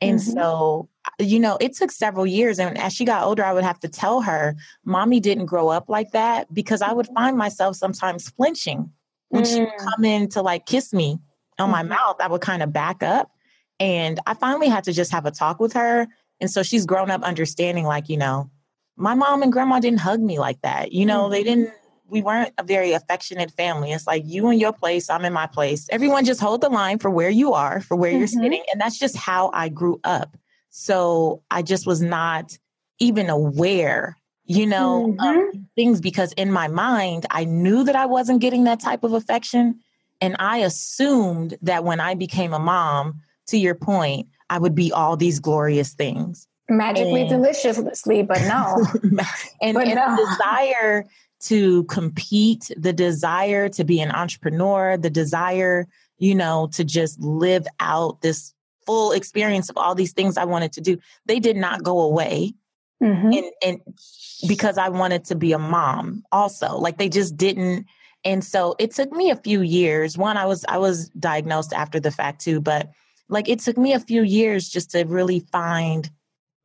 [SPEAKER 2] And mm-hmm. so, you know, it took several years. And as she got older, I would have to tell her, Mommy didn't grow up like that because I would mm-hmm. find myself sometimes flinching when she would mm. come in to like kiss me on my mm-hmm. mouth. I would kind of back up and I finally had to just have a talk with her. And so she's grown up understanding, like, you know, my mom and grandma didn't hug me like that. You know, mm-hmm. they didn't, we weren't a very affectionate family. It's like you in your place, I'm in my place. Everyone just hold the line for where you are, for where mm-hmm. you're sitting. And that's just how I grew up. So I just was not even aware, you know, mm-hmm. things because in my mind, I knew that I wasn't getting that type of affection. And I assumed that when I became a mom, to your point, I would be all these glorious things.
[SPEAKER 1] Magically and, deliciously, but no.
[SPEAKER 2] and, but and no. the desire to compete, the desire to be an entrepreneur, the desire, you know, to just live out this full experience of all these things I wanted to do, they did not go away. Mm-hmm. And, and because I wanted to be a mom also, like they just didn't. And so it took me a few years. One, I was, I was diagnosed after the fact too, but like it took me a few years just to really find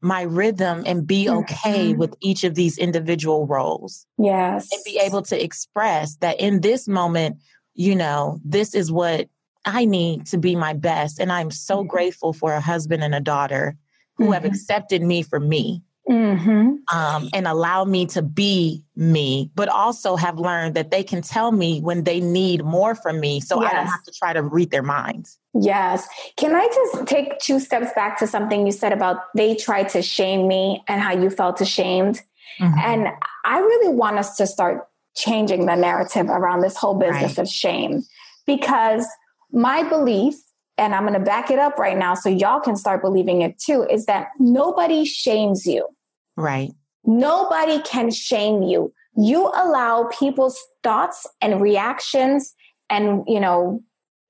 [SPEAKER 2] my rhythm and be okay mm-hmm. with each of these individual roles.
[SPEAKER 1] Yes.
[SPEAKER 2] And be able to express that in this moment, you know, this is what I need to be my best. And I'm so mm-hmm. grateful for a husband and a daughter who mm-hmm. have accepted me for me. Mm-hmm. Um, and allow me to be me, but also have learned that they can tell me when they need more from me so yes. I don't have to try to read their minds.
[SPEAKER 1] Yes. Can I just take two steps back to something you said about they tried to shame me and how you felt ashamed? Mm-hmm. And I really want us to start changing the narrative around this whole business right. of shame because my belief and I'm going to back it up right now so y'all can start believing it too, is that nobody shames you.
[SPEAKER 2] Right.
[SPEAKER 1] Nobody can shame you. You allow people's thoughts and reactions and, you know,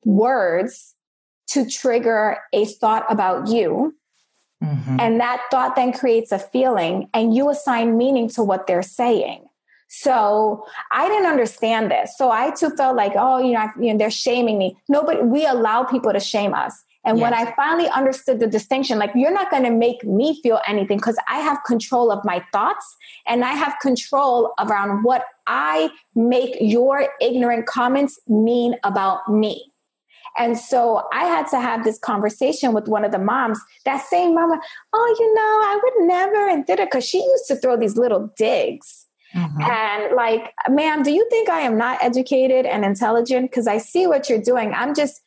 [SPEAKER 1] words to trigger a thought about you. Mm-hmm. And that thought then creates a feeling, and you assign meaning to what they're saying. So I didn't understand this. So I too felt like, oh, you know, you know they're shaming me. Nobody, we allow people to shame us. And yes. when I finally understood the distinction, like you're not going to make me feel anything because I have control of my thoughts and I have control around what I make your ignorant comments mean about me. And so I had to have this conversation with one of the moms. That same mama, oh, you know, I would never and did it because she used to throw these little digs. Mm-hmm. And like, ma'am, do you think I am not educated and intelligent? Because I see what you're doing. I'm just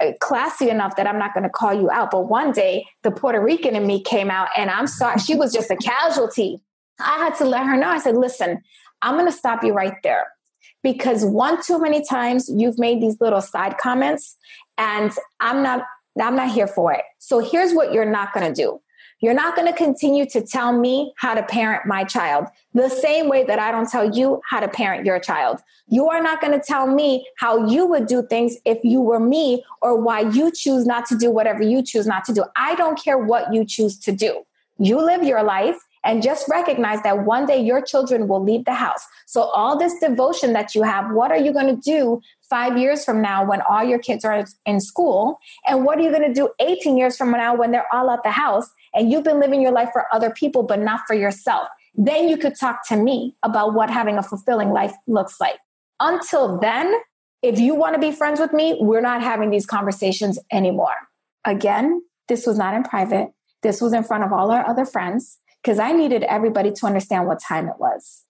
[SPEAKER 1] uh, classy enough that I'm not going to call you out. But one day, the Puerto Rican in me came out, and I'm sorry, she was just a casualty. I had to let her know. I said, listen, I'm going to stop you right there because one too many times you've made these little side comments, and I'm not. I'm not here for it. So here's what you're not going to do. You're not going to continue to tell me how to parent my child the same way that I don't tell you how to parent your child. You are not going to tell me how you would do things if you were me or why you choose not to do whatever you choose not to do. I don't care what you choose to do. You live your life and just recognize that one day your children will leave the house. So, all this devotion that you have, what are you going to do five years from now when all your kids are in school? And what are you going to do 18 years from now when they're all at the house? And you've been living your life for other people, but not for yourself, then you could talk to me about what having a fulfilling life looks like. Until then, if you want to be friends with me, we're not having these conversations anymore. Again, this was not in private. This was in front of all our other friends because I needed everybody to understand what time it was.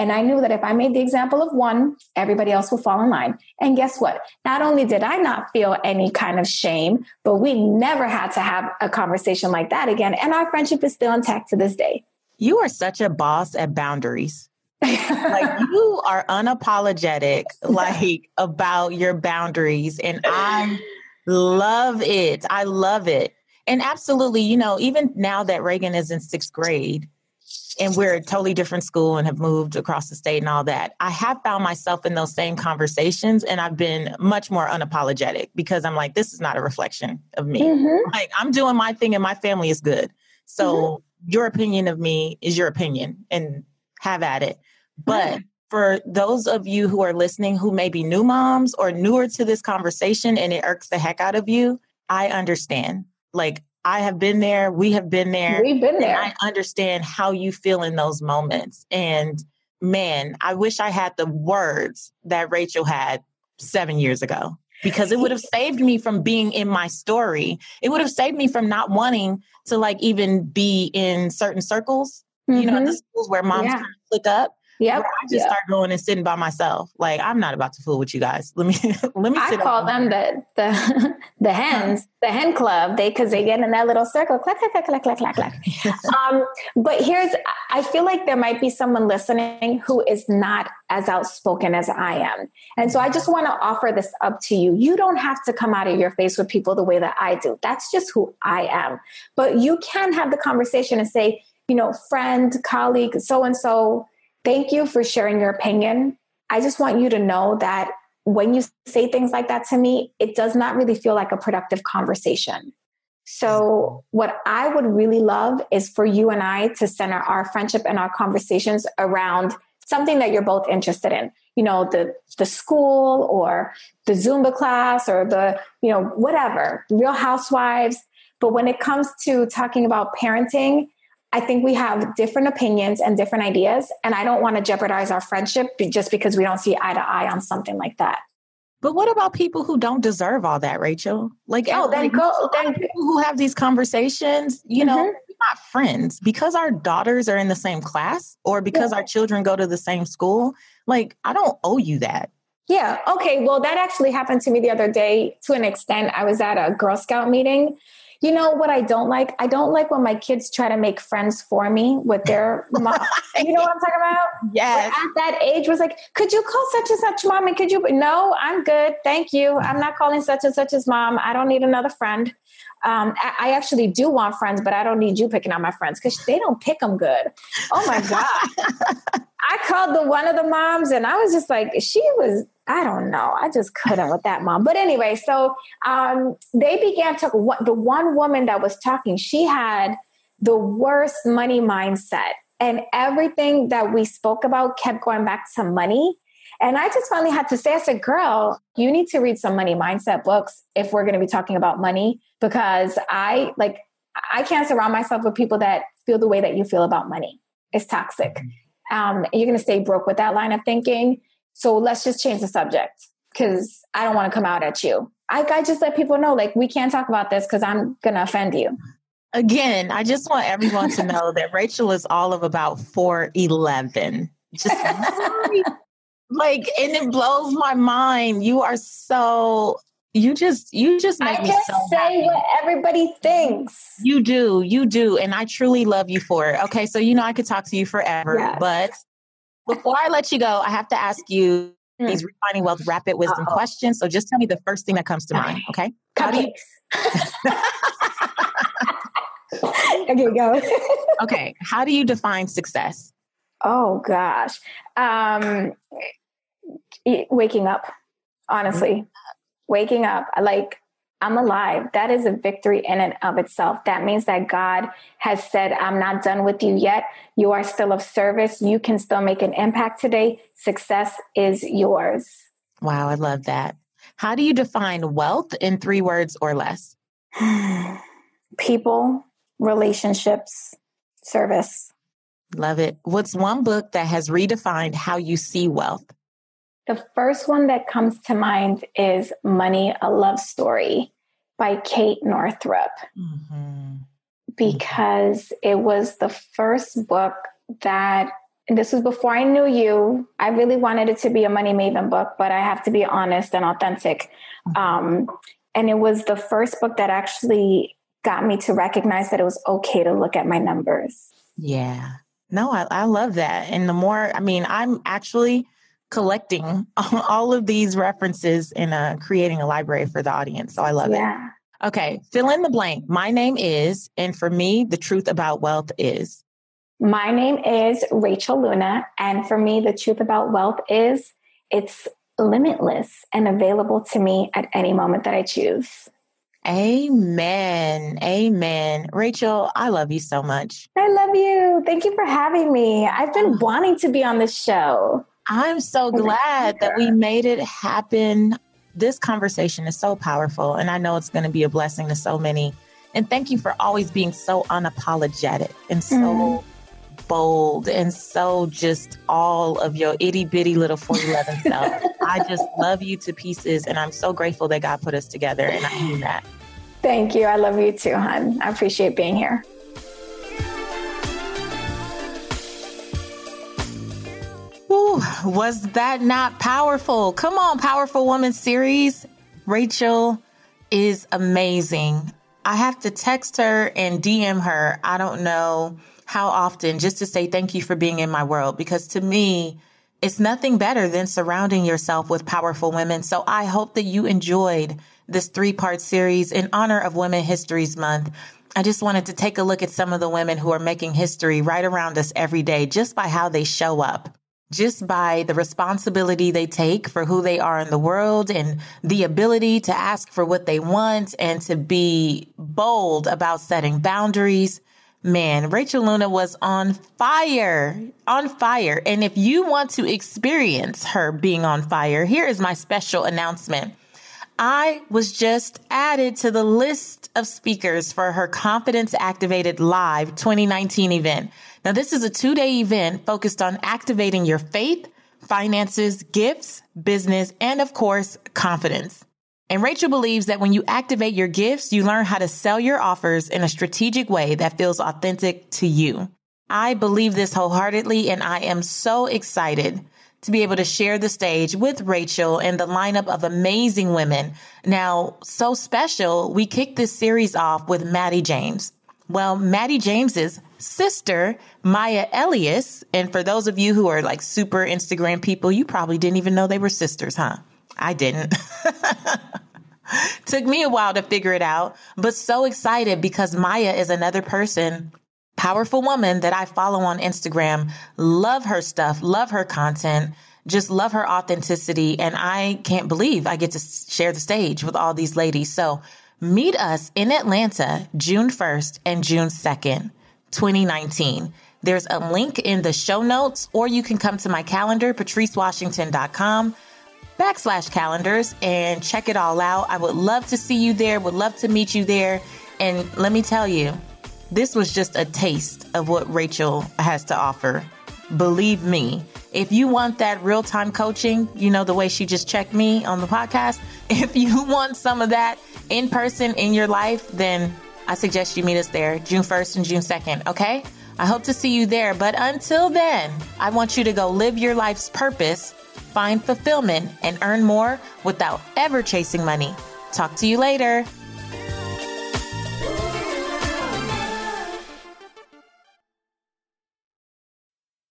[SPEAKER 1] And I knew that if I made the example of one, everybody else would fall in line. And guess what? Not only did I not feel any kind of shame, but we never had to have a conversation like that again. And our friendship is still intact to this day.
[SPEAKER 2] You are such a boss at boundaries. like you are unapologetic like about your boundaries and I love it. I love it. And absolutely, you know, even now that Reagan is in 6th grade, and we're a totally different school and have moved across the state and all that, I have found myself in those same conversations and I've been much more unapologetic because I'm like, this is not a reflection of me. Mm-hmm. Like, I'm doing my thing and my family is good. So, mm-hmm. your opinion of me is your opinion and have at it. But mm-hmm. for those of you who are listening who may be new moms or newer to this conversation and it irks the heck out of you, I understand. Like, I have been there. We have been there.
[SPEAKER 1] We've been there.
[SPEAKER 2] I understand how you feel in those moments. And man, I wish I had the words that Rachel had seven years ago because it would have saved me from being in my story. It would have saved me from not wanting to like even be in certain circles, mm-hmm. you know, the mm-hmm. schools where moms yeah. kind of click up.
[SPEAKER 1] Yeah,
[SPEAKER 2] I just
[SPEAKER 1] yep.
[SPEAKER 2] start going and sitting by myself. Like I'm not about to fool with you guys. Let me let me.
[SPEAKER 1] I call them the the the hens, the hen club. They because they get in that little circle, clack clack clack clack clack clack clack. um, but here's, I feel like there might be someone listening who is not as outspoken as I am, and so I just want to offer this up to you. You don't have to come out of your face with people the way that I do. That's just who I am. But you can have the conversation and say, you know, friend, colleague, so and so Thank you for sharing your opinion. I just want you to know that when you say things like that to me, it does not really feel like a productive conversation. So, what I would really love is for you and I to center our friendship and our conversations around something that you're both interested in. You know, the the school or the Zumba class or the, you know, whatever, Real Housewives. But when it comes to talking about parenting, I think we have different opinions and different ideas. And I don't want to jeopardize our friendship just because we don't see eye to eye on something like that.
[SPEAKER 2] But what about people who don't deserve all that, Rachel? Like,
[SPEAKER 1] oh, then
[SPEAKER 2] like,
[SPEAKER 1] go. Then
[SPEAKER 2] people who have these conversations, you know, mm-hmm. not friends because our daughters are in the same class or because yeah. our children go to the same school. Like, I don't owe you that.
[SPEAKER 1] Yeah. Okay. Well, that actually happened to me the other day to an extent. I was at a Girl Scout meeting you know what I don't like? I don't like when my kids try to make friends for me with their mom. you know what I'm talking about?
[SPEAKER 2] Yes.
[SPEAKER 1] at that age was like, could you call such and such mom? And could you? No, I'm good. Thank you. I'm not calling such and such as mom. I don't need another friend. Um, I, I, actually do want friends, but I don't need you picking out my friends because they don't pick them good. Oh my god! I called the one of the moms, and I was just like, she was. I don't know. I just couldn't with that mom. But anyway, so um, they began to. The one woman that was talking, she had the worst money mindset, and everything that we spoke about kept going back to money. And I just finally had to say, I said, girl, you need to read some money mindset books if we're going to be talking about money, because I like, I can't surround myself with people that feel the way that you feel about money. It's toxic. Mm-hmm. Um, you're going to stay broke with that line of thinking. So let's just change the subject because I don't want to come out at you. I, I just let people know, like, we can't talk about this because I'm going to offend you.
[SPEAKER 2] Again, I just want everyone to know that Rachel is all of about 411. Just like and it blows my mind you are so you just you just make
[SPEAKER 1] I just
[SPEAKER 2] so
[SPEAKER 1] say
[SPEAKER 2] happy.
[SPEAKER 1] what everybody thinks.
[SPEAKER 2] You do, you do, and I truly love you for it. Okay, so you know I could talk to you forever, yes. but before I let you go, I have to ask you mm. these refining wealth rapid wisdom Uh-oh. questions. So just tell me the first thing that comes to mind. Okay,
[SPEAKER 1] cupcakes. okay, go.
[SPEAKER 2] okay, how do you define success?
[SPEAKER 1] Oh gosh, um, waking up honestly. Mm-hmm. Waking up like i'm alive. That is a victory in and of itself. That means that god has said i'm not done with you yet. You are still of service. You can still make an impact today. Success is yours.
[SPEAKER 2] Wow i love that. How do you define wealth in three words or less?
[SPEAKER 1] People relationships service.
[SPEAKER 2] Love it. What's one book that has redefined how you see wealth
[SPEAKER 1] the first one that comes to mind is Money, a Love Story by Kate Northrup. Mm-hmm. Because it was the first book that, this was before I knew you. I really wanted it to be a Money Maven book, but I have to be honest and authentic. Mm-hmm. Um, and it was the first book that actually got me to recognize that it was okay to look at my numbers.
[SPEAKER 2] Yeah. No, I, I love that. And the more, I mean, I'm actually collecting all of these references and uh, creating a library for the audience. So I love yeah. it. Okay, fill in the blank. My name is, and for me, the truth about wealth is.
[SPEAKER 1] My name is Rachel Luna, and for me, the truth about wealth is it's limitless and available to me at any moment that I choose.
[SPEAKER 2] Amen. Amen. Rachel, I love you so much.
[SPEAKER 1] I love you. Thank you for having me. I've been wanting to be on this show.
[SPEAKER 2] I'm so glad that we made it happen. This conversation is so powerful, and I know it's going to be a blessing to so many. And thank you for always being so unapologetic and so mm. bold and so just all of your itty bitty little 411 self. I just love you to pieces, and I'm so grateful that God put us together, and I mean that.
[SPEAKER 1] Thank you. I love you too, hon. I appreciate being here.
[SPEAKER 2] Was that not powerful? Come on, Powerful Woman series. Rachel is amazing. I have to text her and DM her. I don't know how often just to say thank you for being in my world because to me, it's nothing better than surrounding yourself with powerful women. So I hope that you enjoyed this three part series in honor of Women Histories Month. I just wanted to take a look at some of the women who are making history right around us every day just by how they show up, just by the responsibility they take for who they are in the world and the ability to ask for what they want and to be bold about setting boundaries. Man, Rachel Luna was on fire, on fire. And if you want to experience her being on fire, here is my special announcement. I was just added to the list of speakers for her Confidence Activated Live 2019 event. Now, this is a two day event focused on activating your faith, finances, gifts, business, and of course, confidence. And Rachel believes that when you activate your gifts, you learn how to sell your offers in a strategic way that feels authentic to you. I believe this wholeheartedly, and I am so excited to be able to share the stage with Rachel and the lineup of amazing women. Now, so special, we kicked this series off with Mattie James. Well, Mattie James's sister, Maya Elious, and for those of you who are like super Instagram people, you probably didn't even know they were sisters, huh? I didn't. Took me a while to figure it out, but so excited because Maya is another person powerful woman that I follow on Instagram. Love her stuff, love her content, just love her authenticity. And I can't believe I get to share the stage with all these ladies. So meet us in Atlanta, June 1st and June 2nd, 2019. There's a link in the show notes, or you can come to my calendar, patricewashington.com backslash calendars and check it all out. I would love to see you there, would love to meet you there. And let me tell you, this was just a taste of what Rachel has to offer. Believe me, if you want that real time coaching, you know, the way she just checked me on the podcast, if you want some of that in person in your life, then I suggest you meet us there June 1st and June 2nd, okay? I hope to see you there. But until then, I want you to go live your life's purpose, find fulfillment, and earn more without ever chasing money. Talk to you later.